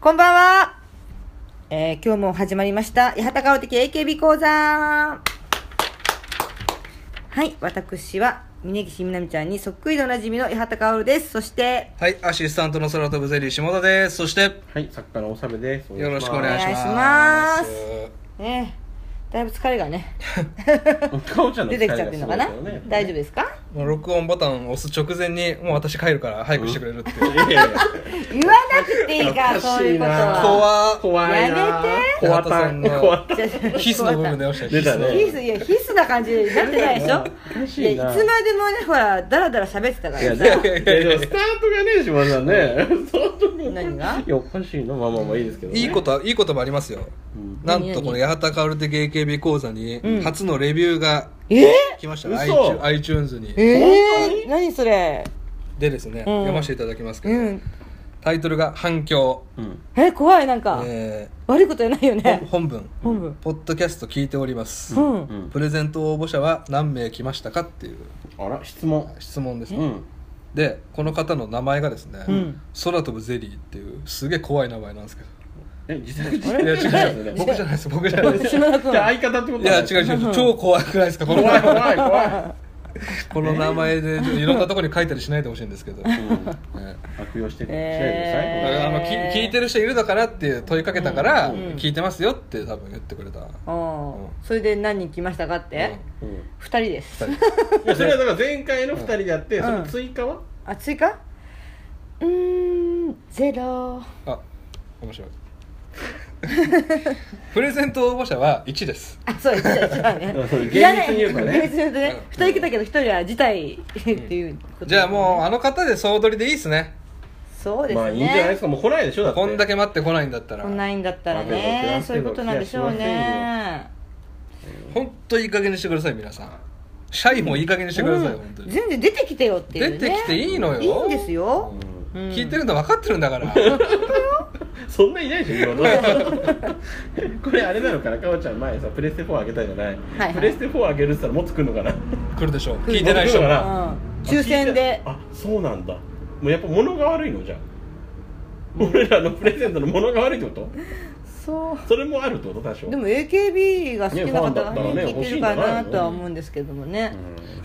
こんばんは。えー今日も始まりました、八幡薫的 AKB 講座。はい、私は、峯岸みなみちゃんにそっくりでおなじみの八幡薫です。そして、はい、アシスタントの空飛ぶゼリー下田です。そして、はい、作家のおさべです。よろしくお願いします。ねだいぶ疲れがね、出てきちゃってるのかな、大丈夫でですか？もう録音ボタンを押す直前に、もう私帰るから早くしてくれるっていう。す。いやいやいや言わなくていいから、そういうことは。怖怖いな。やめて怖たん。怖たん。じゃあヒスの部分出ましたよ。出たねヒス、いや、ヒスな感じになってないでしょ？いしいなやいつまでもね、ほら、だらだら喋ってたかいや、らさ。でも、いやでもスタートがね、島田さんね。スタートが。何が？いや、おかしいな。まあまあまあいいですけどね。いいこと、いいこともありますよ。うんなんとこの八幡薫的 AKB 講座にうん初のレビューがえー？来ました、嘘 iTunes iTunes に。えー、何それ？でですね、うん読ませていただきますけど、うんタイトルが反響。うん。え怖いなんか、え悪いことやないよーね本文。本文ポッドキャスト聞いております。うん、うん。プレゼント応募者は何名来ましたかっていうあら、質問。質問ですね。うん。でこの方の名前がですね、うん空飛ぶゼリーっていうすげえ怖い名前なんですけどえ、自作自いや違う。違うね僕じゃないです僕じゃないです。島田君じゃあ相方ってこといや違う違う。超怖くないですか？この怖い怖い怖い。この名前でちょっといろんなところに書いたりしないでほしいんですけど、ねうん。悪用してくえーだからあのき聞いてる人いるのかなって問いかけたから、うん。聞いてますよって多分言ってくれた、それで何人来ましたかって、うん。二人です。二人。いやそれはだから前回の2人でやって、うん。その追加は？あ追加？うーんゼロ。あ面白い プレゼント応募者は1です。あそうです。違う違うね。厳密に言うとね厳密に言うとね。うん。二人来たけど一人は辞退っていうことじゃあもうあの方で総取りでいいっすね。そうですね。まあいいんじゃないですか。もう来ないでしょだって。こんだけ待ってこないんだったら。来ないんだったらねそういうことなんでしょうね。本当いい加減にしてください皆さん。シャイもいい加減にしてください、うん。本当に。全然出てきてよっていうね。出てきていいのよ。いいんですよ、聞いてるの分かってるんだから そんないないでしょ今の。これあれなのかなかおちゃん前さプレステ4あげたじゃない、はいプレステ4あげるって言ったらもっと来るのかな。来るでしょう。聞いてない人も。来るかうん抽選で。あそうなんだ。もうやっぱ物が悪いのじゃあ。俺らのプレゼントの物が悪いってこと？そう。それもあるってこと多少。でも AKB が好きな方がねねファンだったらね聞いてるかなとは思うんですけどもね、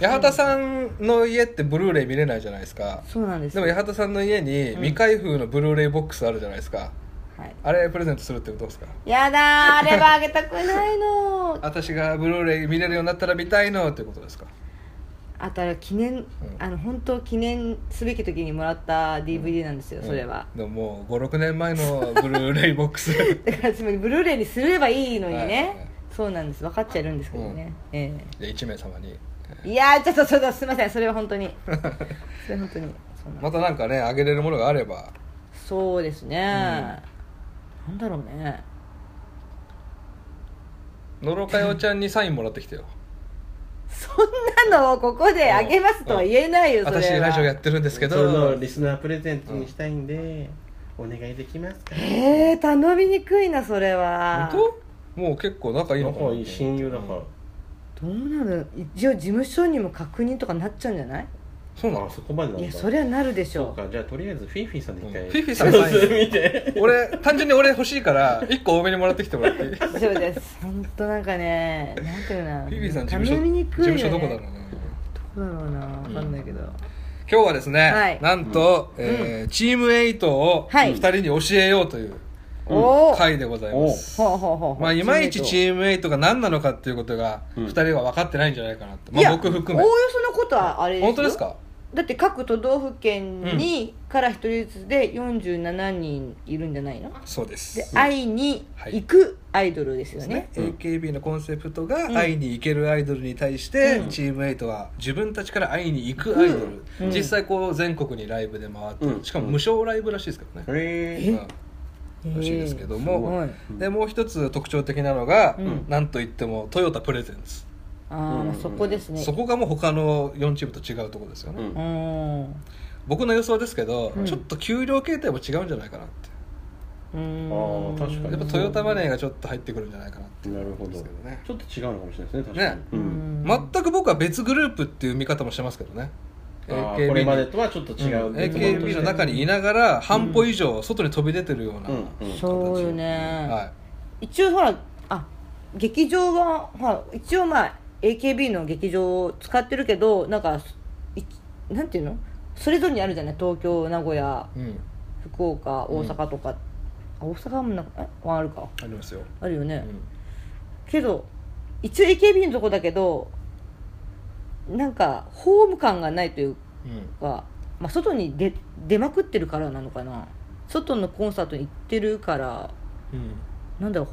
八幡さんの家ってブルーレイ見れないじゃないですかそうなんですでも八幡さんの家に未開封のブルーレイボックスあるじゃない？ですか、はい、あれプレゼントするってことですか？やだーあれはあげたくないの。私がブルーレイ見れるようになったら見たいのってことですか？あとあれ記念、あの本当記念すべき時にもらった DVD なんですよ、それは。うんでももう56年前のブルーレイボックス。だからつまりブルーレイにすればいいのにね、はい。はいそうなんです。分かっちゃいるんですけどね、えで1名様に。えいやーちょっとちょっとすいません。それは本当に。それは本当に。またなんかねあげれるものがあれば。そうですね、なんだろうね。のろかよちゃんにサインもらってきてよ。そんなのをここであげますとは言えないよ、それは。私ラジオやってるんですけそれのどリスナープレゼントにしたいんで、お願いできますか？えー、頼みにくいなそれは。本当？もう結構仲いいのかな。仲いい親友だから、どうなる？一応事務所にも確認とかなっちゃうんじゃない？そうなの？あそこまでなんだ。いやそりゃなるでしょ。そうかじゃあとりあえずフィーフィーさんで一回、うん。フィーフィーさんのサイ見て。俺単純に俺欲しいから1個多めにもらってきてもらっていい？フ大丈夫です。本当なんかねなんていうさん事務所頼みに事くいよ、ね、務所どこだろうな。どこだろうな。分かんないけど、今日はですね、はい。なんと、えーチーム8をはい。2人に教えようというおお回でございます、ほうほうほうまあ、いまいちチーーム8が何なのかっていうことがうん。2人は分かってないんじゃないかなって、まあ、いや僕含め。おおよそのことはあれですよ。本当ですか？だって各都道府県にから一人ずつで47人いるんじゃないの？そうです。で会いに行くアイドルですよね,、ね。AKB のコンセプトがうん。会いに行けるアイドルに対して、うん。チーム8は自分たちから会いに行くアイドル、うん。実際こう全国にライブで回って、うん。しかも無償ライブらしいですけどね、へうん。らしいですけども、はい。でもう一つ特徴的なのが、うん。なんといってもトヨタプレゼンツ、ああそこですね。そこがもう他の4チームと違うところですよね、うん。うん。僕の予想ですけど、うん。ちょっと給料形態も違うんじゃないかなって。うん。あー確かに。やっぱトヨタマネーがちょっと入ってくるんじゃないかなってなるほど。ですけどね。ちょっと違うのかもしれないですね確かに、ね。ううん。ん全く僕は別グループっていう見方もしてますけどね。AKB これまでとはちょっと違う、うん。AKB の中にいながら半歩以上外に飛び出てるような、うん。うん。そうよね、は一応ほらあ劇場はほら一応まあ AKB の劇場を使ってるけどなんかいなんていうの？それぞれにあるじゃない？東京名古屋い、うん、福岡大阪とか、あ大阪もなんかえ？あるか。ありますよ、あるよね、うん。けど一応 AKB のとこだけどなんかホーム感がないといううん。か、まあ、外に出出まくってるからなのかな。外のコンサートに行ってるからうん。なんだろう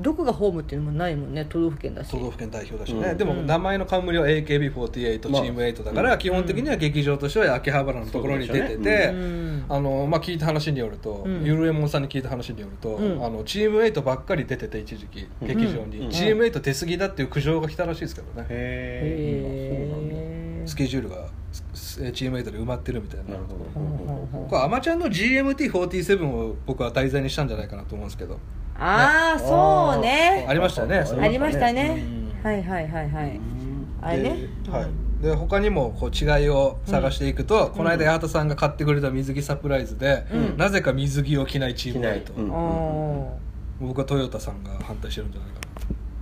どこがホームっていうのもないもんね。都道府県だし。都道府県代表だしね、うん。でもうん。名前の冠は AKB48 チまあーム8だから、うん基本的には劇場としては秋葉原のところに出てて、でうん。あのまあ、聞いた話によると、うん。ゆるえもんさんに聞いた話によると、うん。あのチーム8ばっかり出てて一時期劇場に、うん。チーム8出過ぎだっていう苦情が来たらしいですけどね、へえへえスケジュールがすチーム8で埋まってるみたいな。これアマちゃんの GMT47 を僕は題材にしたんじゃないかなと思うんですけどああそうね。ありましたよね。ありましたね。うん。はいはいはいはい。うん。あれね。で,、はい、で他にもこう違いを探していくと、この間八幡さんが買ってくれた水着サプライズで、うん。なぜか水着を着ないチームメイト、着ないうん。お僕はトヨタさんが反対してるんじゃないかな。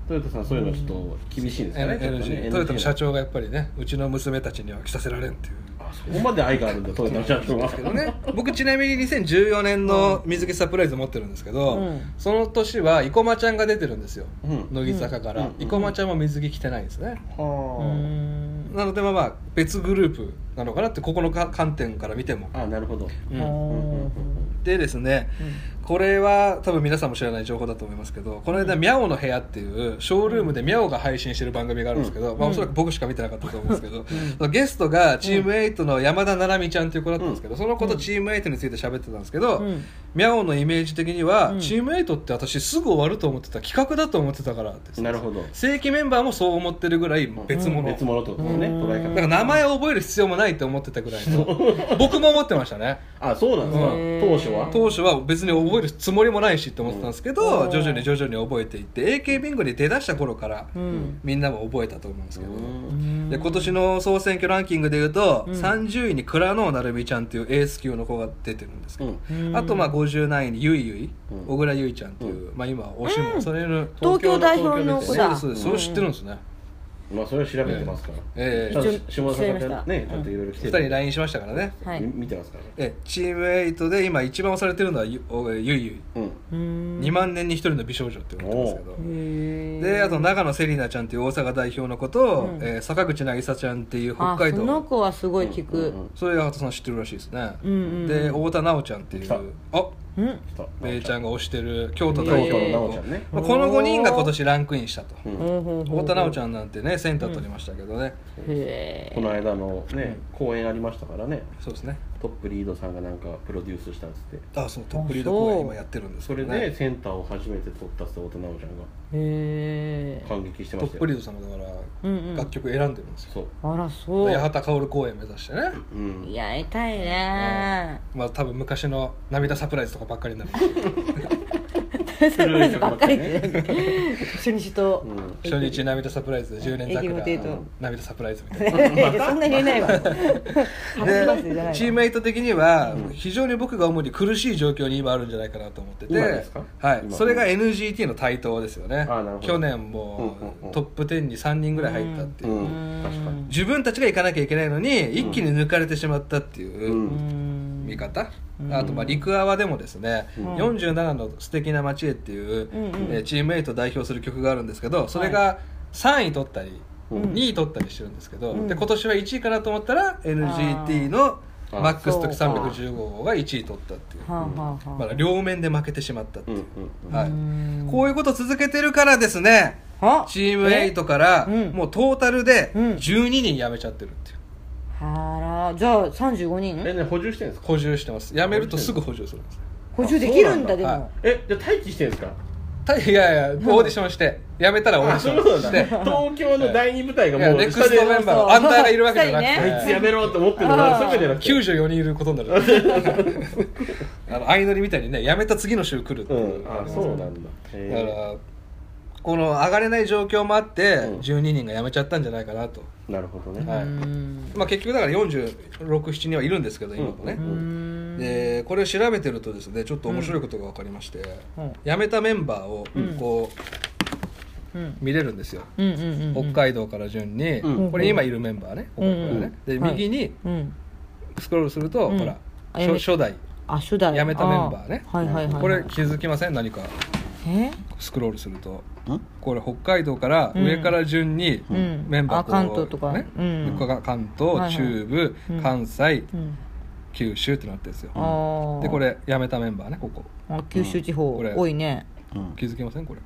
トヨタさんそういうのちょっと厳しいんですかね。トヨタの社長がやっぱりねうちの娘たちには着させられんっていう。あそこまで愛があるんだトヨタの社長はけどね僕ちなみに2014年の水着サプライズ持ってるんですけど、うん。その年は生駒ちゃんが出てるんですよ、うん。乃木坂から、うん。生駒ちゃんも水着着てないんですね、うはんなのでまあまあ別グループなのかなってここのか観点から見ても。ああなるほど。うん。ほでですね、これは多分皆さんも知らない情報だと思いますけどこの間「ミャオの部屋」っていうショールームでミャオが配信してる番組があるんですけど、まあ、おそらく僕しか見てなかったと思うんですけど、ゲストがチームエイトの山田七海ちゃんという子だったんですけど、その子とチームエイトについて喋ってたんですけど、うん。ミャオのイメージ的には、うん。チームエイトって私すぐ終わると思ってた企画だと思ってたからってなるほど。正規メンバーもそう思ってるぐらい別物、別物ってことですねうん。捉え方。だから名前を覚える必要もないって思ってたぐらいの。僕も思ってましたね。あそうなんですか。うん。当初は？当初は別に覚えるつもりもないしって思ってたんですけど、うん。徐々に徐々に覚えていって AK ビンゴに出だした頃から、うん。みんなも覚えたと思うんですけど、うん。で今年の総選挙ランキングでいうと、うん。30位に倉野成美ちゃんっていうエース級の子が出てるんですけど、あとまあ57位にゆいゆいうん。小倉ゆいちゃんっていう、まあ今推しもそれの、東京代表の子だ。そうですそうです。それ知ってるんですね、まあそれは調べてますから。ええ。下田さん一応からねちゃんといろいろ来て2人に LINE しましたからね。はい。み見てますからえチーム8で今一番推されてるのはゆおゆいゆい、うん。うん。2万年に1人の美少女って言われてますけど、へえであと長野セリナちゃんっていう大阪代表の子と、うん。えー坂口渚ちゃんっていう北あ海道。その子はすごい聞く。うんうんそれ八幡さん知ってるらしいですね、うんうんで太田奈緒ちゃんっていう。あめいちゃんが推してる京都京代都の表奈緒ちゃんね。まあこの5人が今年ランクインしたと、太田奈緒ちゃんなんてねセンター取りましたけどね、へえ。この間のね公演ありましたからね。そうですねトップリードさんがなんかプロデュースしたっつって。あそうトップリード公演今やってるんですそれけどね。でセンターを初めて取ったっつって太田奈緒ちゃんがへえ感激してましたよ。トップリードさんがだからうんうん楽曲選んでるんですよ、そうあらそう八幡薫公演目指してね、うんいや痛いねまあ多分昔の涙サプライズとかばっかりになる 古い曲ばっかり。ねで初日と。うん初日涙サプライズで10年桜。駅のデート。涙サプライズみたいな。そんなに入れないわ。チームメイト的には非常に僕が主に苦しい状況に今あるんじゃないかなと思ってて。はい、今。それが NGT の台頭ですよね。去年もうんうんうんトップ10に3人ぐらい入ったっていう、自分たちが行かなきゃいけないのに一気に抜かれてしまったっていう見方、うん。あとまあ陸アワでもですね「うん。47の素敵な街へ」っていう、うえーチームメイトを代表する曲があるんですけどそれが3位取ったり、うん。2位取ったりしてるんですけど、うん。で今年は1位かなと思ったら NGT のマックス時そうか。315号が1位取ったっていう、はあまだ両面で負けてしまったってう。んいうう、ん。はい。うんこういうこと続けてるからですねは？チーム8からうん。もうトータルでうん。12人辞めちゃってるっていうあら。じゃあ35人？えね補充してんですか？補充してます。辞めるとすぐ補充するんです補充できるんだであそうなんだ。も。えじゃあ待機してんですか？たいやいやオーディションして。辞めたらオーディションして。だ東京の第二部隊がいやもう下でネクストメンバーのアンダーがいるわけじゃなくあいつやめろと思ってるのそういうわけじゃなくて。94人いることになる。あの相乗りみたいにね辞めた次の週来るってういう、ん。あそうなんだ。だかへらこの上がれない状況もあって、うん。12人が辞めちゃったんじゃないかなと、なるほどね、はい。うん。まあ、結局だから467人はいるんですけど今もね、うん。でこれを調べてるとですねちょっと面白いことが分かりまして、うん。辞めたメンバーをこううん。見れるんですよ、うんうんうん北海道から順に、うん。これ今いるメンバーね、北海道からね。ではい。右にうん。スクロールすると、うん。ほら初初代。あ初代。辞めたメンバーね。あはいはいはいこれ気づきません？何か。え？スクロールすると。んこれ北海道からうん。上から順にうん。メンバーあ関東とか。ね。うん。ここが関はい東はい。中部うん。関西うん。九州ってなってるんですよ。でこれ辞めたメンバーねここ。あ九州地方。これ。多いね。うん。気づきません？これ。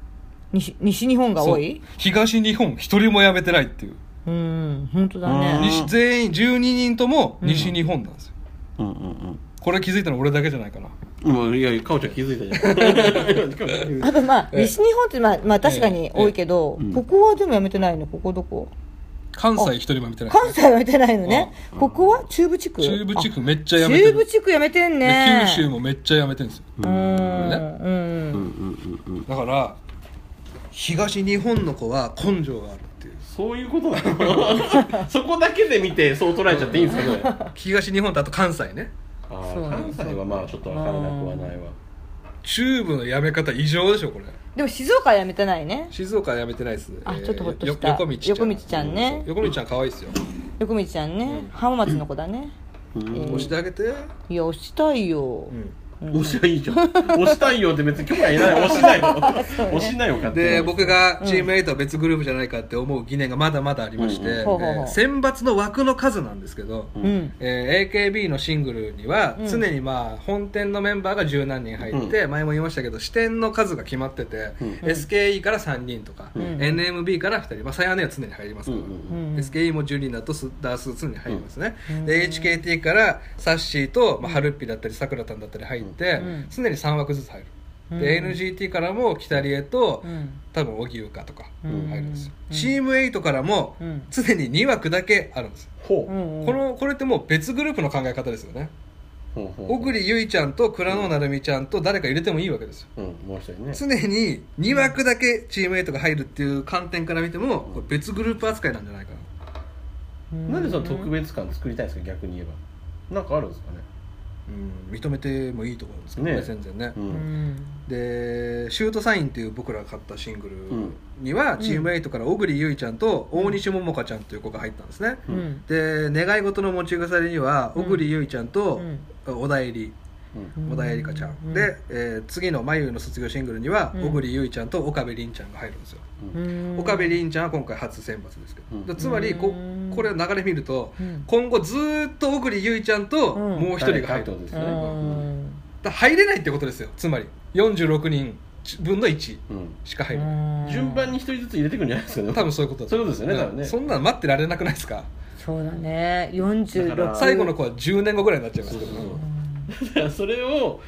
西西日本が多い？東日本一人も辞めてないっていう。うん本当だうんね。西全員12人とも西日本なんですよ。うんうんこれ気づいたの俺だけじゃないかな。うんもういやいやかおちゃん気づいたじゃん。あとまあええ。西日本ってまあまあ確かに多いけどここはでもやめてないの？ここどこ？関西一人も辞めてない。関西はやめてないのね。ここは？中部地区？中部地区めっちあゃ辞めてる。中部地区やめてんでね九州もめっちゃ辞めてるんですよ。うんうん。うんうんうん。うん。だから東日本の子は根性があるっていう。そういうことなの？そこだけで見てそう捉えちゃっていいんですか？それ。東日本とあと関西ねあそうー関西はまあちょっと分からなくはないわ。中部の辞め方異常でしょこれ。でも静岡はやめてないね。静岡は辞めてないですあちょっとほっとよした。横道ちゃん。横道ちゃんね。横道ちゃん可愛いですよ。横道ちゃんね。浜松の子だね。うん。えー。押してあげて。いや押したいよ。うん押しゃいいじゃん。押したいよって別に許可いらない。押しないよ 押しないよ勝手にで僕がチーム8は別グループじゃないかって思う疑念がまだまだありまして、うん。うんほうほうほう。えー選抜の枠の数なんですけど、うん。うんえー AKB のシングルにはうん常にまあ本店のメンバーが十何人入って、前も言いましたけど支店の数が決まってて、うん。SKE から3人とか、うん。NMB から2人、まあ、最安値は常に入りますから、うんうん SKE も10人だとスダース常に入りますね、うん。で HKT からサッシーと、まあ、ハルッピだったりさくらたんだったり入って、うん常に3枠ずつ入る、でうん NGT からも北リエと、うん。多分荻生かとかうん。入るんですよ、うん。チーム8からもうん。常に2枠だけあるんですよ、ほう。うんこのこれってもう別グループの考え方ですよね。ほうほう。小栗ゆいちゃんと倉野成美ちゃんと誰か入れてもいいわけですよ。うんもう一人ね。常に2枠だけチーム8が入るっていう観点から見てもこれ別グループ扱いなんじゃないかな。なんでその特別感作りたいんですか逆に言えば。なんかあるんですかねうん。認めてもいいと思うんですけどねね。全然ね、ううん。んで「シュートサイン」っていう僕らが買ったシングルには、チーム8から小栗ゆいちゃんと大西桃香ちゃんという子が入ったんですね、ううん。んで願い事の持ち腐れにはうん小栗ゆいちゃんとうん。小田絵里うん小田絵里香ちゃん、うんで、えー次の眉の卒業シングルにはうん。小栗ゆいちゃんと岡部凛ちゃんが入るんですよ、うん。岡部凛ちゃんは今回初選抜ですけど、うん。でつまりこうん。これ流れ見ると、うん。今後ずーっと小栗ゆいちゃんとうんもう一人が入る、誰かってことですねんだ入れないってことですよ。つまり46人分の1うん。しか入る、順番に一人ずつ入れていくんじゃないですかね。多分そういうこと。だそういうことですよねね。そんなの待ってられなくないですか？そうだね。だから46最後の子は10年後ぐらいになっちゃいますけど。そうそうだからそれを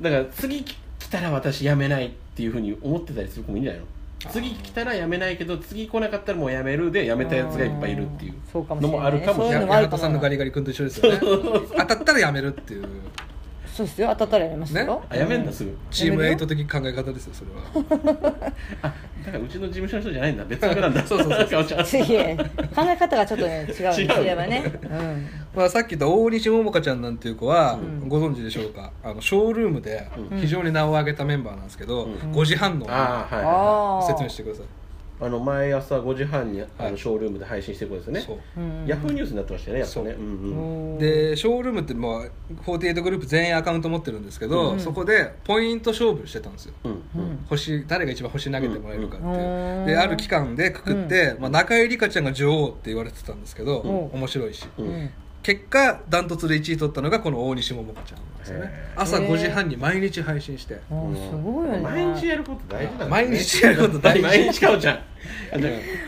だから次来たら私辞めないっていうふうに思ってたりする子もいいんじゃないの？次来たら辞めないけど次来なかったらもう辞めるで辞めたやつがいっぱいいるっていうのもあるかもしれない。八幡さんのガリガリ君と一緒ですよね。当たったらやめるっていうそうですよ。当たったらやりますよ。ね？あ辞めんだすぐ。チームエイト的考え方ですよそれは。あだからうちの事務所の人じゃないんだ。別枠なんだ。そうそうそうかおちゃんいえ。考え方がちょっとね違うんですればね。うん。まあさっき言った大西桃香ちゃんなんていう子はうん。ご存知でしょうか？あのショールームで非常に名を上げたメンバーなんですけどうん。5時半の説明してくださいいあの毎朝5時半にあはい。のショールームで配信してる子ですよね。ヤフーニュースになってましたよねやっぱね。そう。うんうん。うんでショールームってもう48グループ全員アカウント持ってるんですけど、うん。そこでポイント勝負してたんですよ。うん。星誰が一番星投げてもらえるかっていう、うん。である期間でくくって、まあ、中井梨花ちゃんが女王って言われてたんですけど、うん。面白いし、結果ダントツで1位取ったのがこの大西桃香ちゃんなんですよね。へ朝5時半に毎日配信して。すごいよね。毎日やること大事なんだね。毎日やること大事。毎日かおちゃん。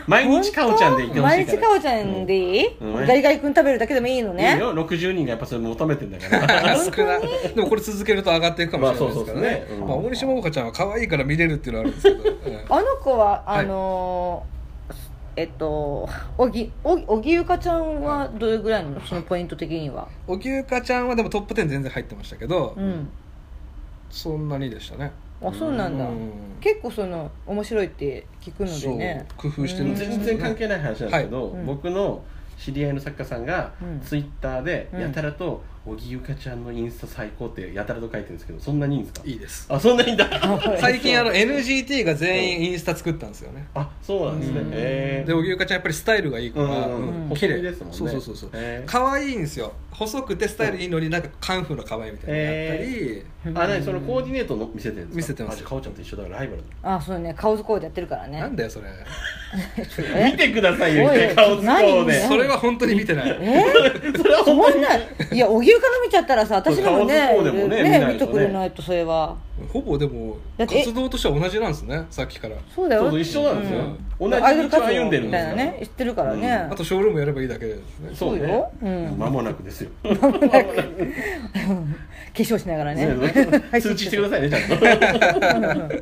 毎日かおちゃんでいてほしいか日かおちゃんでいい、うん。ガリガリ君食べるだけでもいいのいいねよ60人がやっぱそれ求めてんだから。少な。いでもこれ続けると上がっていくかもしれないですからね,、まあそうそうですね。うん。まあ、大西桃香ちゃんは可愛いから見れるっていうのはあるんですけど、え あの子ははいあのーえっとおぎおぎ荻生香ちゃんはどれぐらいなの？そのポイント的には。え荻生香ちゃんはでもトップ10全然入ってましたけど、うん。そんなにでしたね。あそうなんだ、うん。結構その面白いって聞くのでね。工夫してるんですよね。全然関係ない話なんですけど、はい。うん。僕の知り合いの作家さんが、うん。ツイッターでうん。やたらと「小木ゆかちゃんのインスタ最高」ってやたらと書いてるんですけどそんなにいいんですか？いいです。あそんなにいいんだ。最近あの NGT が全員インスタ作ったんですよね。あそうなんですね。うん。へえで荻生香ちゃんやっぱりスタイルがいいから、うんうんうん。綺麗。ですもんね。そうそうそうそう。へー。可愛いんですよ。細くてスタイルいいのになんかカンフーの可愛いみたいなのがあったり、あ何そのコーディネートの見せてるんですか？見せてます。かおちゃんと一緒だからライバルあそうね。顔図コーデやってるからね。なんだよそれ。え？見てくださいよ顔つこう何？でそれは本当に見てない。え？それはそんない。や荻生から見ちゃったらさ私でもねもねね見てくれないとそれはほぼでも活動としては同じなんですねさっきから。そうだよ。そう一緒なんですよ、同じ道を歩んでるんみたいなですからね知ってるからね、あとショールームやればいいだけですね。そうねそうようん。間もなくですよ。化粧しながらね。通知してくださいねちゃんと。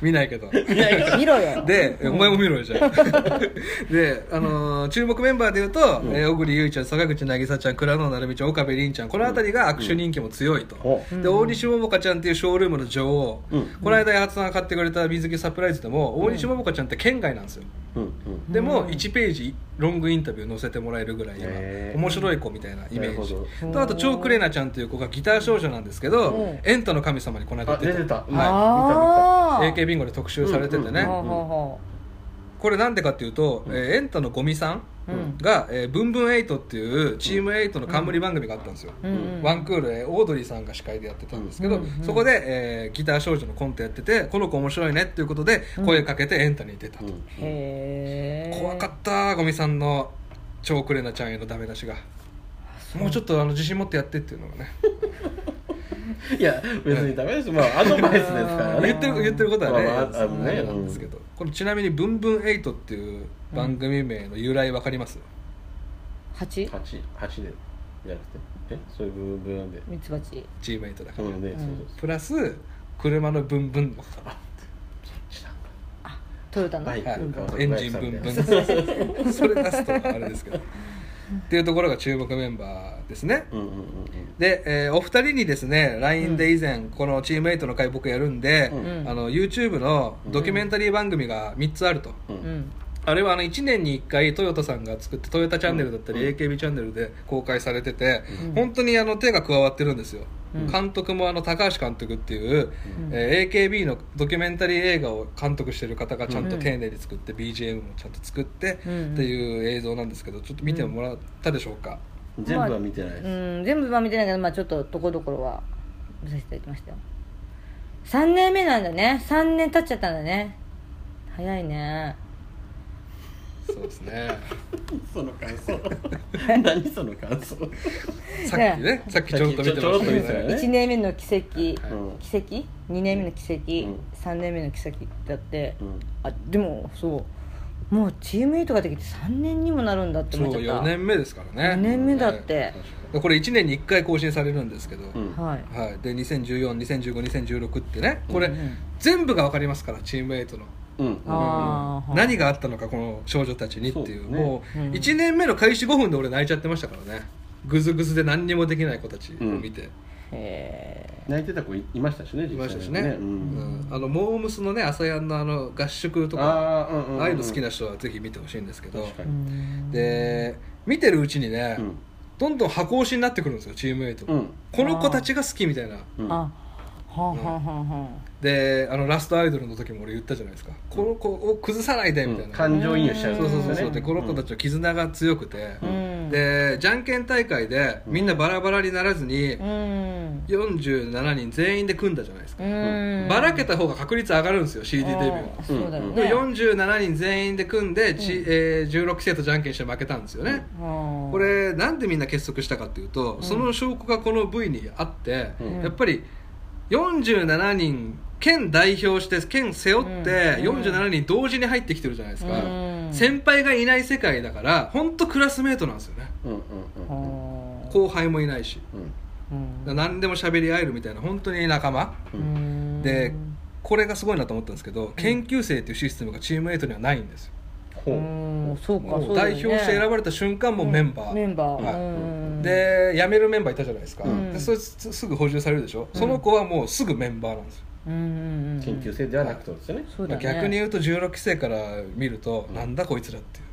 見ないけど。見ろよ。で、お前も見ろよじゃあ。で、あのー注目メンバーでいうと、えー小栗優衣ちゃん坂口渚ちゃん倉野成美ちゃん岡部凛ちゃんこの辺りが握手人気も強いと、うん。で大西桃香ちゃんっていうショールームの女王、うん。この間八幡さんが買ってくれた水着サプライズでも大西桃香ちゃんって県外なんですよ。うん。うん。でも1ページロングインタビュー載せてもらえるぐらい今面白い子みたいなイメージ。とあと超クレナちゃんという子がギター少女なんですけど、うん。エンタの神様にこの間あ出てた。はい。AK ビンゴで特集されててね、うんうんほうほうほこれなんでかっていうと、えーエンタのゴミさんううんが、えー、ブンブンエイトっていうチームエイトの冠番組があったんですよ、うんうんワンクールでオードリーさんが司会でやってたんですけど、うんうんそこで、えーギター少女のコントやっててこの子面白いねっていうことで声かけてエンタに出たと、怖かったゴミさんの超クレナちゃんへのダメ出しが。もうちょっとあの自信持ってやってっていうのがね いや別にダメですまあアドバイスですからね。言ってる言ってることはね,、まあまああのね。なんですけど、これちなみに「ブンブンエイトっていう番組名の由来わかります、八八八でじゃなくて。え？そういう部分部分で。ミツバチ。チームエイトだから、うん。ねそうそうプラス車のブンブン。もかかるトヨタの、はい。うんエンジンブンブン。それ出すとあれですけどっていうところが注目メンバーですね。うんうんうんで、えーお二人にですね LINE で以前、このチームエイトの会僕やるんで、うん。あの YouTube のドキュメンタリー番組が3つあると、うんあれはあの1年に1回トヨタさんが作ってトヨタチャンネルだったり、うん。AKB チャンネルで公開されてて、うん。本当にあの手が加わってるんですよ、うん。監督もあの高橋監督っていう、えー AKB のドキュメンタリー映画を監督してる方がちゃんとうん丁寧に作って、BGM もちゃんと作って、うんっていう映像なんですけどちょっと見てもらったでしょうか、全部は見てないです。うん、全部は見てないけど、まあ、ちょっとところどころは見させていただきましたよ。3年目なんだね。3年経っちゃったんだね。早いねそうですね。その感想。何その感想？さっきねさっきちょろっと見てましたけどね。と見てたよね1年目の奇跡、うん。奇跡？2年目の奇跡、うん。3年目の奇跡だって、うん。あでもそう。もうチームメイトができて3年にもなるんだってそう思っちゃった。4年目ですからね。4年目だって、ねこれ1年に1回更新されるんですけど、うん。はい。はい、で201420152016ってね。これ、全部が分かりますからチームエイトの何があったのかこの少女たちにっていう。そうね。もううん。1年目の開始5分で俺泣いちゃってましたからね。グズグズで何にもできない子たちを見て、へ泣いてた子いいましたしねいましたしね、ううん。んあのモームスのね朝やんのあの合宿とかあーうんうんうんああいうの好きな人はぜひ見てほしいんですけど。確かえにで見てるうちにね、うん。どんどん箱推しになってくるんですよチームエイト、うん。この子たちが好きみたいな。うんあはあはあはであのラストアイドルの時も俺言ったじゃないですか、この子を崩さないでみたいな、感情移入しちゃうそうそうそうそう、ね。でこの子たちの絆が強くて、あうん。でじゃんけん大会でみんなバラバラにならずにうん。47人全員で組んだじゃないですか、うん。ばらけた方が確率上がるんですよ CD デビューあのー。そうだよでね47人全員で組んで、ちえー16期生とじゃんけんして負けたんですよね、ここれなんでみんな結束したかっていうと、その証拠がこの V にあって、うん。やっぱり47人県代表して県背負ってうん。47人同時に入ってきてるじゃないですか、うん。先輩がいない世界だから本当クラスメートなんですよね。うんうんうん。うん後輩もいないし。うん。うん。何でも喋り合えるみたいな本当に仲間。うん。でこれがすごいなと思ったんですけど、研究生っていうシステムがチームエイトにはないんですよほう。うん。そうかもそうね。代表して選ばれた瞬間もうメンバー、メンバー。はい。うんで辞めるメンバーいたじゃないですか、うん。でそれすすぐ補充されるでしょ、その子はもうすぐメンバーなんですよ。うんうんうん研究生ではなくてですよね。そうだね。逆に言うと16期生から見ると、なんだこいつらっていう。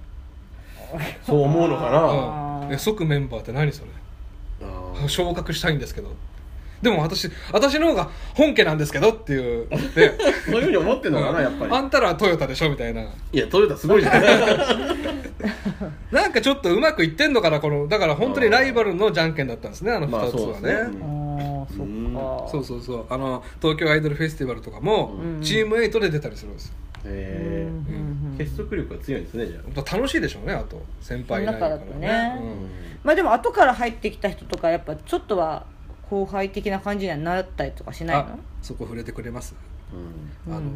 そう思うのかな。あーえ即メンバーって何それ？昇格したいんですけどでも私私の方が本家なんですけどっていう。で そういうふうに思ってんのかなやっぱり。あんたらはトヨタでしょみたいな。いやトヨタすごいじゃん。なんかちょっとうまくいってんのかなこのだから本当にライバルのじゃんけんだったんですねあのまあ2つはね,、そうですね。あーそっか。そうそうそう。あの東京アイドルフェスティバルとかも、うん。チーム8で出たりするんです。よへえ結束力が強いんですねじゃあ。楽しいでしょうねあと。先輩いないからその中だとね。うん。まあでも後から入ってきた人とかやっぱちょっとは後輩的な感じにはなったりとかしないあのそこ触れてくれます。うん。あの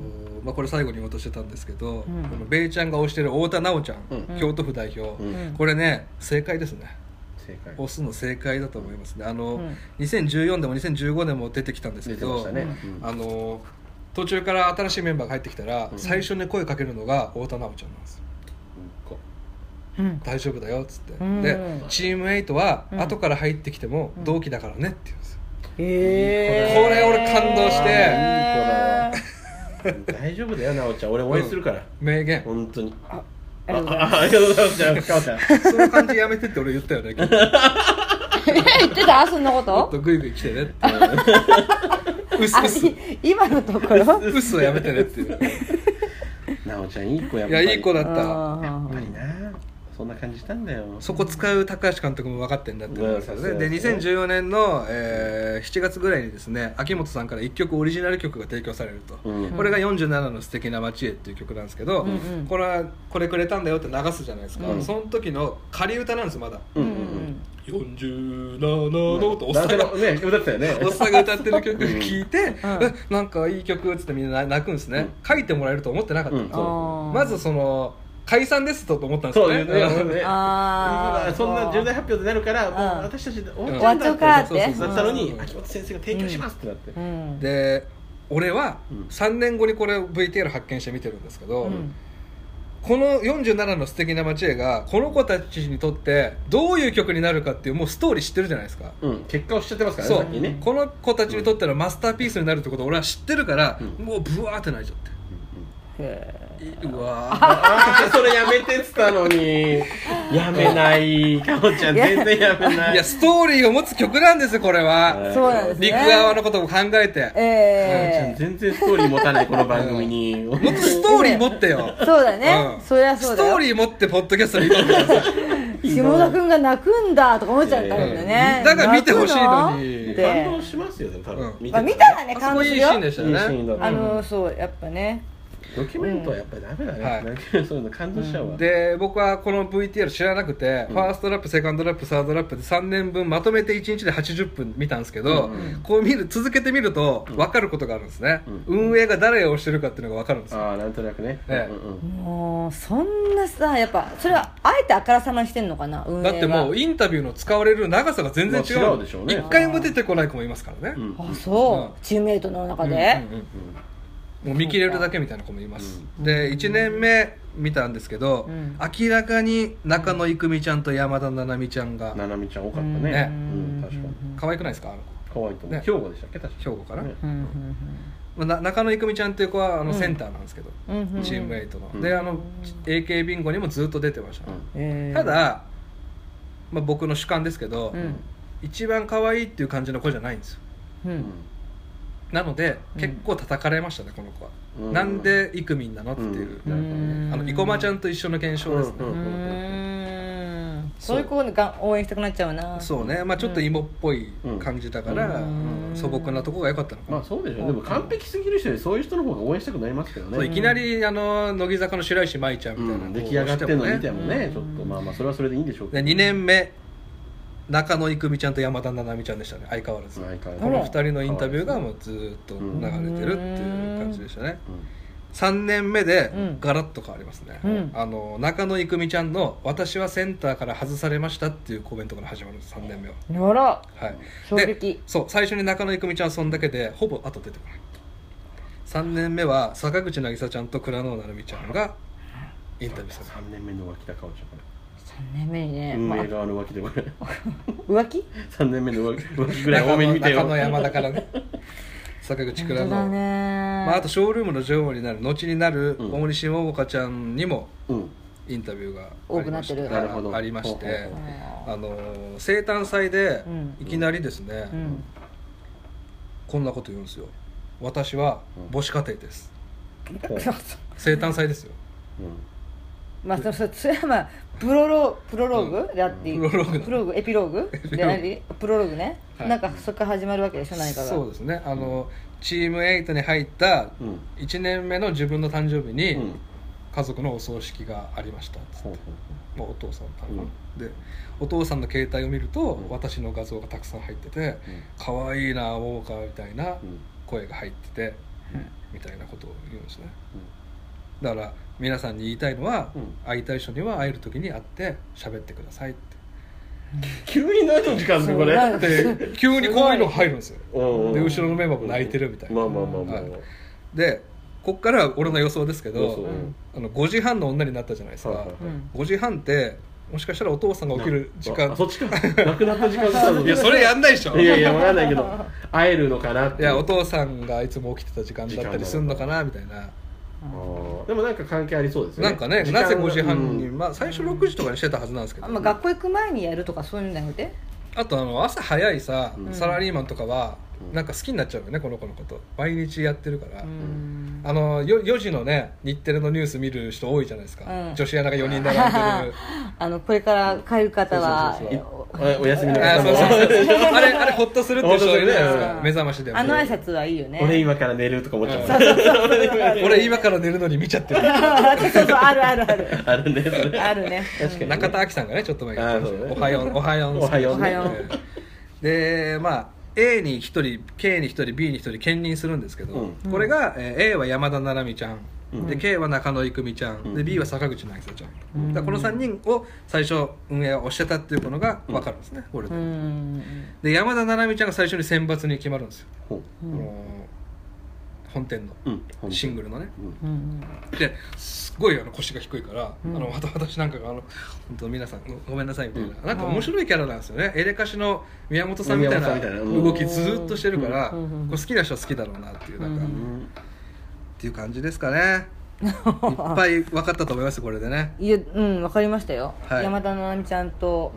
まあ、これ最後に言おうとしてたんですけど、ん。このベイちゃんが推してる太田奈緒ちゃん、うん。京都府代表、うん。これね正解ですね。正解。押すの正解だと思いますね。あの、うん。2014でも2015でも出てきたんですけど、ね。うん。あの途中から新しいメンバーが入ってきたら、うん。最初に声かけるのが太田奈緒ちゃんなんです大丈夫だよっつって、うん。でチーム8はうん。後から入ってきても同期だからねって言うんですよ、へえこれ俺感動して。へーう大丈夫だよなおちゃん。俺応援するから。名言。本当に。ああありがとうございます。その感じやめてって俺言ったよね 言ってた？そんなこもっととグイグイ来てねって。うすあうす。い今のところ？うすをやめてねっていう。なおちゃんいい子やっいぱり。やいい子だった。あやっーぱりなそんな感じしたんだよ。そこ使う高橋監督も分かってんだって思うんですようん。ねでさすがですね2014年の、えー7月ぐらいにですね秋元さんから1曲オリジナル曲が提供されると、うん。これが「47の素敵な街へ」っていう曲なんですけど、うんうん。これはこれくれたんだよって流すじゃないですか、うん。その時の仮歌なんですまだ。ううんん。うん「47の」っておっさんがね歌ってたよね。おっさんが歌ってる曲聴いて、うん。えなんかいい曲っつってみんな泣くんですね、書いてもらえると思ってなかった。うん。まずその解散ですと思ったんですよね。そうね。うん。ねあー。そんな重大発表になるからもううん私たちで終うんわっちゃうんだって。ったのにうん。秋元先生が提供しますってなって。うん。で俺はうん。3年後にこれ VTR 発見して見てるんですけど、うん。この47の素敵な街へがこの子たちにとってどういう曲になるかっていうもうストーリー知ってるじゃないですか、うん。結果をしちゃってますからねね。この子たちにとってのマスターピースになるってことを俺は知ってるから、うん。もうブワーって泣いちゃって。へうわー。あ あそれやめてっつったのに。やめないかおちゃん。全然やめない。いやストーリーを持つ曲なんですよこれは。ーそうなんですね。陸側のことを考えて。ええ全然ストーリー持たないこの番組に。もっとストーリー持ってよ。そうだね。うん。そりゃそうだよ。ストーリー持ってポッドキャストに挑んでください。下田君が泣くんだとか思っちゃったんだよねだから見てほしいのに。感動しますよ多分。うん。まあ見たらねあそこいい感動するよシーンでした。ねだあのそうやっぱねドキュメントはやっぱりダメだね、はい。なんかそういうの感動しちゃうわ、で僕はこの VTR 知らなくて、うん。ファーストラップセカンドラップサードラップで3年分まとめて1日で80分見たんですけど、うん。こう見る続けてみるとうん。分かることがあるんですね、う運営が誰をしてるかっていうのが分かるんですよ。ああなんとなくね、ええ。うんうんもうそんなさやっぱそれはあえてあからさまにしてんのかな運営が。だってもうインタビューの使われる長さが全然違う,、まあ違うでしょうね。一回も出てこない子もいますからね、うん。あそう、うん。チームメイトの中で、うんうんうんもう見切れるだけみたいな子もいます、で1年目見たんですけど、うん。明らかに中野郁美ちゃんと山田七海ちゃんがななみちゃん多かったうんね。ね。うん確かに。可愛くないですか？あの子。可愛いと思う、ね。兵庫でしたっけ？確か。兵庫かな、ね。うんうんまあな中野郁美ちゃんっていう子はあのうん。センターなんですけど、うんうんうん。チームメイトの、うん。であの AK ビンゴにもずっと出てました、ただ、まあ、僕の主観ですけど、うん。一番可愛いっていう感じの子じゃないんですよ。うんなのでうん。結構叩かれましたねこの子は、うん。なんでイクミンなのっていう、うん。あの生駒ちゃんと一緒の現象ですね、そう。いう子が応援したくなっちゃうな。そうね、まあ、ちょっと芋っぽい感じだから、うん。うん素朴なとこが良かったのかな、まあそうでしょうでも完璧すぎる人よりそういう人の方が応援したくなりますけどね。そういきなりあの乃木坂の白石麻衣ちゃんみたいな出来上がってるの見てもねうんちょっと。まあまあそれはそれでいいんでしょうけでど2年目中野郁美ちゃんと山田七海ちゃんでしたね。相変わらず、この2人のインタビューがもうずーっと流れてるっていう感じでしたね。3年目でうん。ガラッと変わりますね、うん。あの中野郁美ちゃんの「私はセンターから外されました」っていうコメントから始まるんです3年目は。あら。はい。で衝撃。そう最初に中野郁美ちゃんそんだけでほぼ後出てこない。3年目は坂口渚ちゃんと倉野成美ちゃんがインタビューされ3年目の浮気だかおちゃんこ3年目にね、れまあ運営側の浮気でこれ浮気？3年目の浮気浮気ぐるらい多めに見てよ。中野山田からね。坂口倉の、ね。まあ、あとショールームの女王になる後になるうん。大西桃香ちゃんにもうん。インタビューがあ多くりましなってるなるほど。ありましてあの生誕祭でうん。いきなりですね、うん。こんなこと言うんですよ。私はうん母子家庭です。ほう生誕祭ですよ。うんまあそそそれはまあプロロプロローグ？であっていいプロローグプロローグ？エピローグ？で何プロローグね、はい。なんかそこから始まるわけでしょ何かが。そうですね。あの、チーム8に入ったうん。1年目の自分の誕生日にうん。家族のお葬式がありましたっつって。ほうほうまあ、お父さんか。な、でお父さんの携帯を見ると、うん。私の画像がたくさん入っててうん「可愛いな桃香」みたいなうん。声が入ってて、うん。みたいなことを言うんですね。だから皆さんに言いたいのは、うん。会いたい人には会える時に会って喋ってくださいって。急に何の時間ですかこれ？そうなんで急にこういうのが入るんですよ。うんうん。で後ろのメンバーも泣いてるみたいな。まあまあまあまあ。はい。でこっからは俺の予想ですけど、うん。あの5時半の女になったじゃないですか、はいはいうん5時半ってもしかしたらお父さんが起きる時間。あそっちか。亡くなった時間だいやそれやんないでしょ。いやいやわかんないけど会えるのかなっていやお父さんがいつも起きてた時間だったりするのかなみたいなでもなんか関係ありそうですよね。なんかねなぜ5時半に、うんまあ、最初6時とかにしてたはずなんですけど、あまあ、学校行く前にやるとかそういうんじゃなくてあとあの朝早いさ、うんサラリーマンとかはうんなんか好きになっちゃうよねこの子のこと。毎日やってるから、うん。あのよ4時のね日テレのニュース見る人多いじゃないですか、うん。女子アナが4人並んでる。あのこれから帰る方はおお休みのあそうそうそうあれあれホッとするっていう人いるじゃないですかうん目覚ましでも。あの挨拶はいいよね。俺今から寝るとか思っちゃう。俺今から寝るのに見ちゃってる。そうそうあるあるある。あるね。あるね。確かに。中田あきさんがねちょっと前に言ってましたよあおはようおはようおはようおはよう。でまあ A に1人 K に1人 B に1人兼任するんですけど、うん。これが、えー A は山田七海ちゃん、うん。で K は中野郁美ちゃん、うん。で B は坂口渚ちゃん、うん。だからこの3人を最初運営をしてたっていうのが分かるんですね、これうでん。で山田七海ちゃんが最初に選抜に決まるんですよ、ほう。うんこの本店のうんシングルのね。ですっごいあの腰が低いから、うん。あのまた私なんかがあの本当皆さんごごめんなさいみたいな、うん。なんか面白いキャラなんですよね、エレカシの宮本さんみたいな動きずーっとしてるから、う好きな人は好きだろうなっていうなんか、うっうん。ていう感じですかね。いっぱい分かったと思いますこれでね。いやうんわかりましたよ、はい。山田七海ちゃんと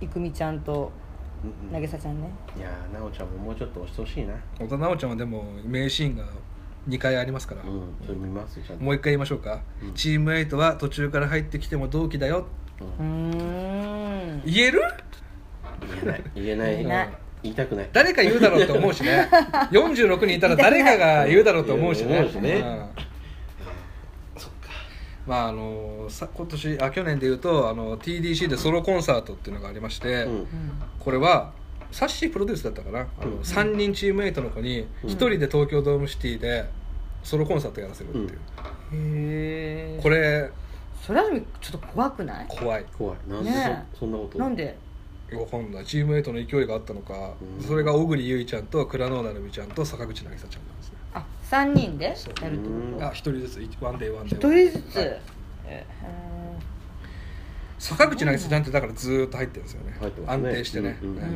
う郁美ちゃんとん渚ちゃんね。いやー奈緒ちゃんももうちょっと押してほしいな。小田奈緒ちゃんはでも名シーンが2回ありますから、うんそれ見ますちゃんと。もう一回言いましょうか、うん。チーム8は途中から入ってきても同期だようーん。言える？言えない。言えない。言えない。言いたくない。誰か言うだろうと思うしね。46人いたら誰かが言うだろうと思うしね。思うしね。うんまああのさ今年あ去年で言うとあの TDC でソロコンサートっていうのがありまして、うん。これはサッシープロデュースだったかな、あのうん。3人チームメイトの子に1人で東京ドームシティでソロコンサートやらせるっていう、へえこれそれはちょっと怖くない？怖い。怖い。なんでねそそんなこと？なんで？わかんない。チームメイトの勢いがあったのか、うん。それが小栗優衣ちゃんと倉野成美ちゃんと坂口渚ちゃんなんですねあ三人でやるってこと？あ一人ずつ。ワンデーワンデー。一人ずつ、はい。え坂口渚ちゃんってだからずーっと入ってるんですよね。入ってますね。安定してね、うんうんー、うんう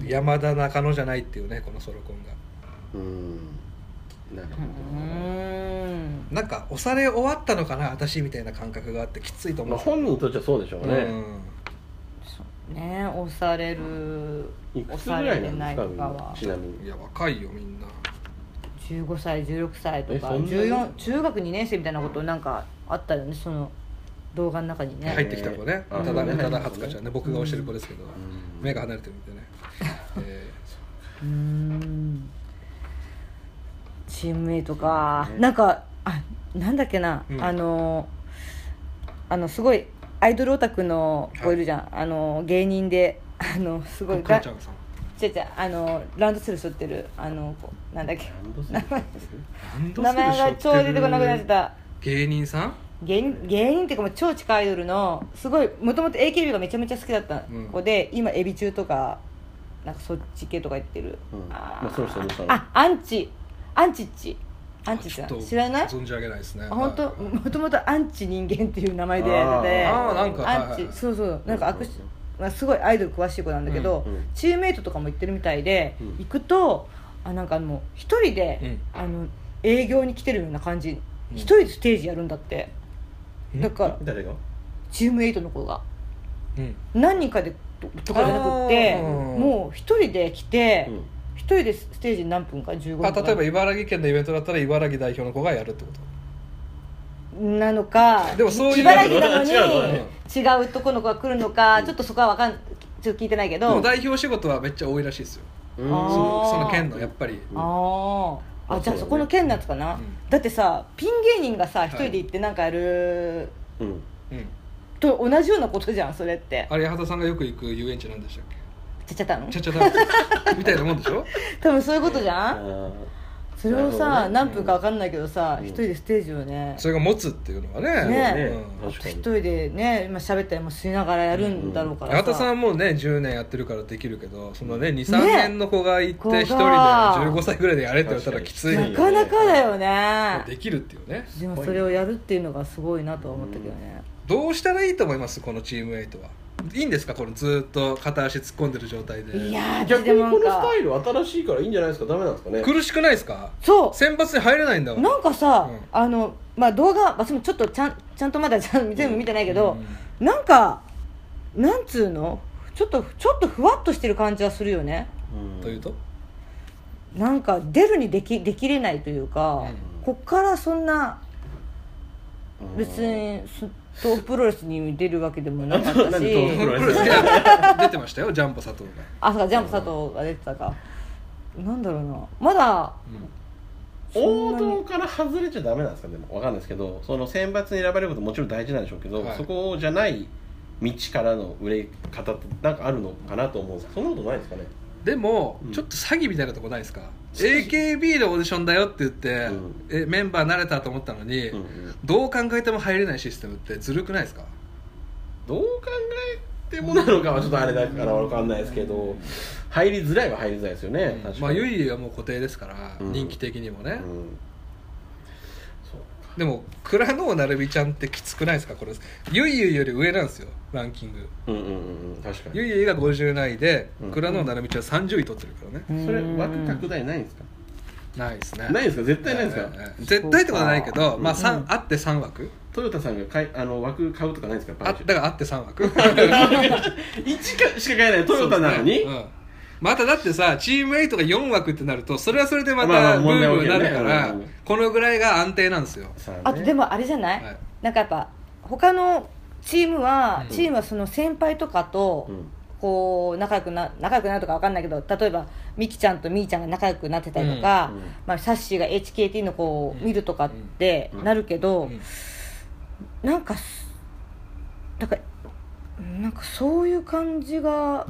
んうん。山田中野じゃないっていうねこのソロコンが。うん。なるうほん。なんか押され終わったのかな私みたいな感覚があってきついとど、まあ、思う本人にとってはそうでしょうね、そうね押される押されてないとかは。ちなみに。いや若いよみんな。15歳16歳とか。えそんなに？14中学2年生みたいなことなんかあったよねその動画の中にね、入ってきた子ね。あ宇多田うん宇多田初香ちゃん。ね僕が教える子ですけど、ん。目が離れてるんでね、えうーん。チームメイトか、ね。なんかあなんだっけな、うん。あのあのすごいアイドルオタクの子い。るじゃん、あの芸人であのすごいー、クロちゃんさん。違う違うあのランドセル背負ってるあの子なんだっけ。ランドセルランド名前が超出てこなくなっちゃった。芸人さん？芸人芸人っていうかもう超近いアイドルのすごいもともと AKB がめちゃめちゃ好きだった子で、今エビ中とかなんかそっち系とか言ってる、うん。あまあその人どうしたの？あアンチ。アンチッチアンチッチさちょっとん知らない？存じ上げないですね。あ本当？はい。もともとアンチ人間っていう名前でやっててあーなんかはいアンチそうそう。なんか悪しまあ、すごいアイドル詳しい子なんだけど、チームメイトとかも行ってるみたいで、うん。行くとあなんかもう一人で、うん。あの営業に来てるような感じ。うん。一人でステージやるんだって、うんだから誰が？チームメイトの子が。うん。何人かでととかじゃなくってもう一人で来てうん一、人でステージ何分か？15分あか例えば茨城県のイベントだったら茨城代表の子がやるってこと？なのかでもそういう茨城なのに違うのね違う。とこの子が来るのか、ちょっとそこはわかんちょっと聞いてないけでもど代表仕事はめっちゃ多いらしいですよ。うん。そのその県のやっぱり。あー。あじゃあそこの県のやつかな、うん。だってさピン芸人がさ一人で行ってなんかやるうん。うん。と同じようなことじゃんそれって。あれ八幡さんがよく行く遊園地なんでしたっちゃっちゃったの？けちゃちゃだみたいなもんでしょ？多分そういうことじゃん？それをさ、なるほどね。何分か分かんないけどさうん。一人でステージをね。それが持つっていうのはね。ね。うん。確かに。一人でね今喋ったりもしながらやるんだろうから八幡さん。さ、はもうね10年やってるからできるけどそのね23ね年の子が行って子が。一人で15歳ぐらいでやれって言われたらきついなかなかだよね。できるっていうね。でもそれをやるっていうのがすごいなとは思ったけどね、どうしたらいいと思います？このチームメイトはいいんですか？このずっと片足突っ込んでる状態で。いやー逆にこのスタイル新しいからいいんじゃないですか？ダメなんですかね？苦しくないですか？そう。選抜に入れないんだなんかさ、うん。あのまあ動画私もちょっとちゃんちゃんとまだちゃん全部見てないけど、なんかなんつうの？ちょっとちょっとふわっとしてる感じはするよね。うん。というと？なんか出るにできできれないというか、うん。こっからそんなうん。別にそ東プロレスに出るわけでもなかったし。出てましたよジャンボ佐藤があそうかジャンプ佐藤が出てたか、なんだろうな。まだそん王道から外れちゃダメなんですかでもわかんないですけどその選抜に選ばれることもちろん大事なんでしょうけど、はい。そこじゃない道からの売れ方ってなんかあるのかなと思うんですそんなことないですかね？でも、うん。ちょっと詐欺みたいなとこないですか？AKB のオーディションだよって言って、うん。えメンバー慣れたと思ったのに、うんうん。どう考えても入れないシステムってずるくないですか？どう考えてもなのかはちょっとあれだからわかんないですけど入りづらいは入りづらいですよね、確かに。まあゆいはもう固定ですから、うん。人気的にもね、うんでも倉野なるみちゃんってきつくないですか？これ。ゆいゆいより上なんですよランキング。うんうんうんうん確かに。ゆいゆいが50位でうん。倉野なるみちゃん30位取ってるからね、それ枠拡大ないんですか？ないですね。ないんですか？絶対ないんですか、ええええ絶対ってことはないけど、まあ、うん。三あって3枠。トヨタさんがかいあの枠買うとかないんですか？あだからあって3枠。1かしか買えない。トヨタなのに、うんまただってさチーム8が4枠ってなるとそれはそれでまたブームになるから、このぐらいが安定なんですよ。さあとでもあれじゃない、はい。なんかやっぱ他のチームは、うん。チームはその先輩とかと、うん。こう仲良くな仲良くなるとかわかんないけど例えばみきちゃんとみーちゃんが仲良くなってたりとか、うん。うん。まあ、サッシーが HKT の子を見るとかってうん。なるけど、うん。なんかすなんかなんかそういう感じが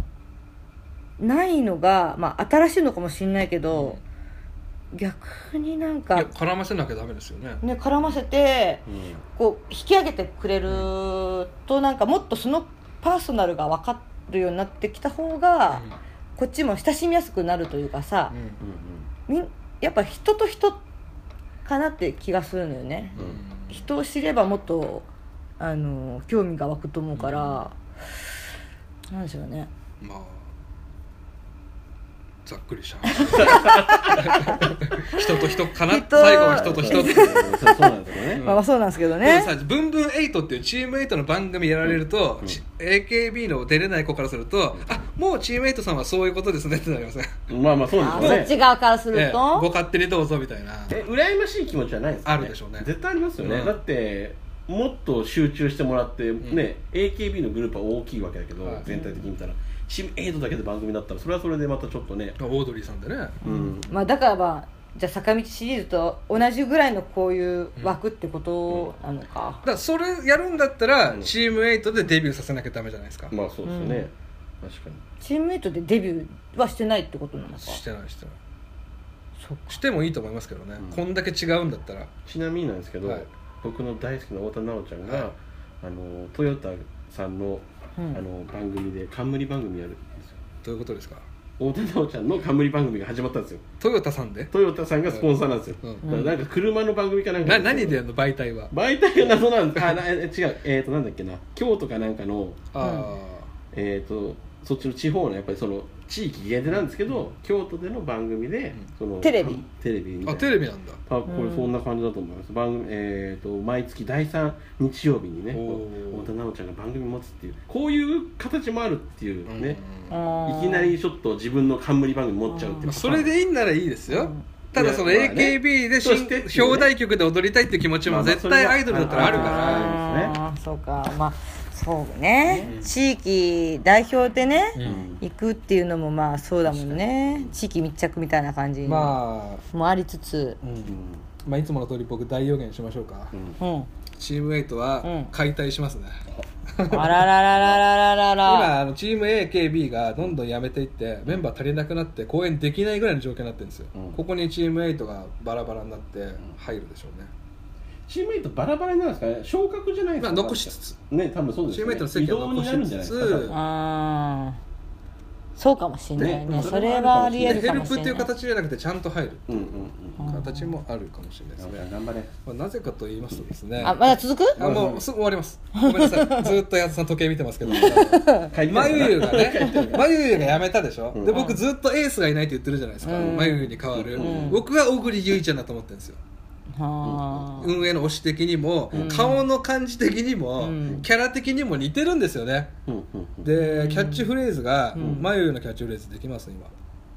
ないのが、まあ、新しいのかもしれないけど、逆になんいかや絡ませなきゃダメですよね。ね絡ませてうん。こう引き上げてくれるとなんかもっとそのパーソナルが分かるようになってきた方が、こっちも親しみやすくなるというかさう、ん。うん。やっぱ人と人かなって気がするのよね、うん。人を知ればもっとあの興味が湧くと思うから、なんでしょうね。まあざっくりした。人と人かな？人。最後は人と人。ってそうそうなんですよね、うんまあそうなんですけどでねもさ「ブンブンエイトっていうチームエイトの番組やられると、うん。ち AKB の出れない子からすると、あもうチームエイトさんはそういうことですねってなりません、まあまあそうあですよね。そっち側からすえるえごと、勝手にどうぞみたいな。え羨ましい気持ちはないですか、あるでしょうね。絶対ありますよね、うん。だってもっと集中してもらって、ん。ね AKB のグループは大きいわけだけど、はい。全体的に見たらムエイトだけで番組だったらそれはそれでまたちょっとね。オードリーさんでね。うん。まあ、だからまあじゃあ坂道シリーズと同じぐらいのこういう枠ってことなのか、だからそれやるんだったら、うん。チームエイトでデビューさせなきゃダメじゃないですか、まあそうですよね、確かに。チームメイトでデビューはしてないってことなのか。してないしてない。そっか。してもいいと思いますけどね、うん。こんだけ違うんだったら。ちなみになんですけど、はい。僕の大好きな太田奈緒ちゃんが、はい。あのトヨタさんの,、うんあの番組で冠番組やるんですよ。どういうことですか？太田奈緒ちゃんの冠番組が始まったんですよ。トヨタさんで？トヨタさんがスポンサーなんですよ、うん。だからなんか車の番組かなんかな何でやるの媒体は？媒体が謎なんです。あな え違う。えっ、となんだっけな。京都かなんかのあえっ、とそっちの地方のやっぱりその地域限定なんですけど、京都での番組で、そのテレビ。テレビみたいな。あテレビなんだ。あこれそんな感じだと思います、番組えー、と毎月第3日曜日にね太田奈緒ちゃんが番組持つっていうこういう形もあるっていうね、あいきなりちょっと自分の冠番組持っちゃうっていうまあそれでいいんならいいですよ、ただそのいやまあね。AKB でとして表題曲で踊りたいっていう気持ちも絶対アイドルだったらあるかまあらああーそうか。まあそうね、うん、地域代表でね、うん、行くっていうのもまあそうだもんね。地域密着みたいな感じまあ、もありつつ、うん、まあ、いつもの通り僕大予言しましょうか、チーム8は解体しますね、あららららららら今あのチーム AKB がどんどんやめていってメンバー足りなくなって公演できないぐらいの状況になってるんですよ、ここにチーム8がバラバラになって入るでしょうね、チームメイトバラバラになるんですかね。昇格じゃないですまあか残しつつ。ね多分そうですよね。チームメイトの席は移動になるんじゃないですか。残しつつ。あー。そうかもしれないね。ね。それはありえるでヘルプっていう形じゃなくてちゃんと入る。ってうんいう形もあるかもしれないですね、頑張れ。まあ、なぜかと言いますとですね。あまだ続く？あもうすぐ終わります。ごめんなさい。ずっと矢田さん時計見てますけど。まゆゆがね。まゆゆが辞めたでしょ、うん。で僕ずっとエースがいないって言ってるじゃないですか。うん。まゆゆに代わる、うん。僕は小栗ゆいちゃんだと思ってるんですよ。はあ運営の推し的にも、うん。顔の感じ的にも、うん。キャラ的にも似てるんですよね。でキャッチフレーズが、うん。まゆゆのキャッチフレーズできます今。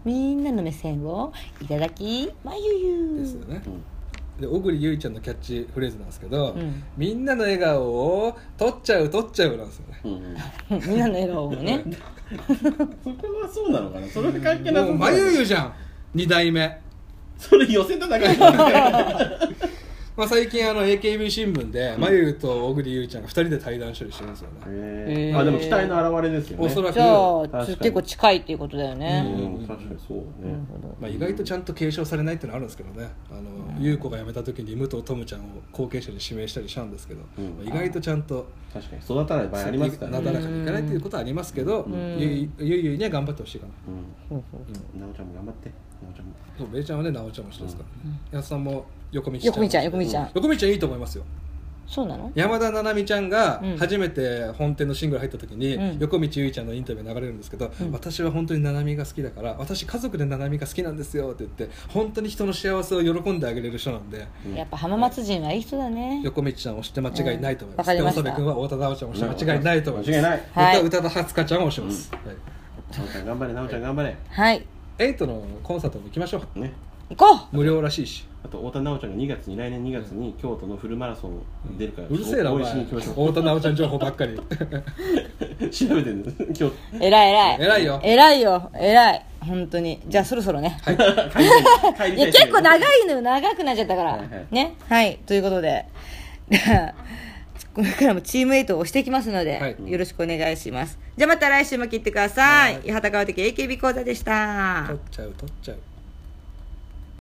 みんなの目線をいただきまゆゆ。ですよね。うん。で小栗ゆいちゃんのキャッチフレーズなんですけど、うん。みんなの笑顔を取っちゃう取っちゃうなんですよね。うんうん。みんなの笑顔をね。そこはそうなのかな。それで関係なさそうもうまゆゆじゃん。2代目それ寄せただけ まあ、最近あの AKB 新聞で、まゆゆと小栗ゆいちゃんが2人で対談したりしてるんですよね、へー。あでも期待の表れですよね。おそらく。じゃあ確かに。結構近いっていうことだよね、うん。確かにそうね。まあ、意外とちゃんと継承されないっていうのはあるんですけどね。あの優子が辞めた時に武藤トムちゃんを後継者に指名したりしたんですけど、うん。まあ意外とちゃんと確かに育たない場合ありますからね。なだらかにいかないっていうことはありますけど、ん。ゆいゆいゆいには頑張ってほしいかな。うん。ほうほうなおちゃんも頑張ってそうベイちゃんはね直ちゃんも一緒ですから、ねやすさんも横道横道ちゃん横道ちゃん。横道ちゃんいいと思いますよ。そうなの？山田七海ちゃんがうん。初めて本店のシングル入った時に、うん。横道ゆいちゃんのインタビュー流れるんですけど、うん。私は本当に七海が好きだから私家族で七海が好きなんですよって言って本当に人の幸せを喜んであげれる人なんで。うん。やっぱ浜松人はいい人だね。横道ちゃんを押して間違いないと思います、うんわかり君は太田奈緒ちゃんを押して間違いないと思います。間違いない。はい。宇多宇多田初香ちゃんを押します、はい。なおちゃん頑張れなおちゃん頑張れ。はいエイトのコンサートも行きましょう。ね。行こ無料らしいし。あと太田奈緒ちゃんが2月に来年2月に京都のフルマラソン出るからうるせえなお応援前しに行きましょ太田奈緒ちゃん情報ばっかり。う 調べてるんです今日。う偉い偉い。偉いよ。偉いよ。偉い。本当に。じゃあそろそろね、帰りたい。帰りたいいや結構長いのよ。長くなっちゃったから、はいはい。ね。はい。ということでこれからもチームエイトを押していきますので、はい。よろしくお願いします。じゃあまた来週も聞いてください。はい。八幡川的 AKB 講座でした。取っちゃう取っちゃう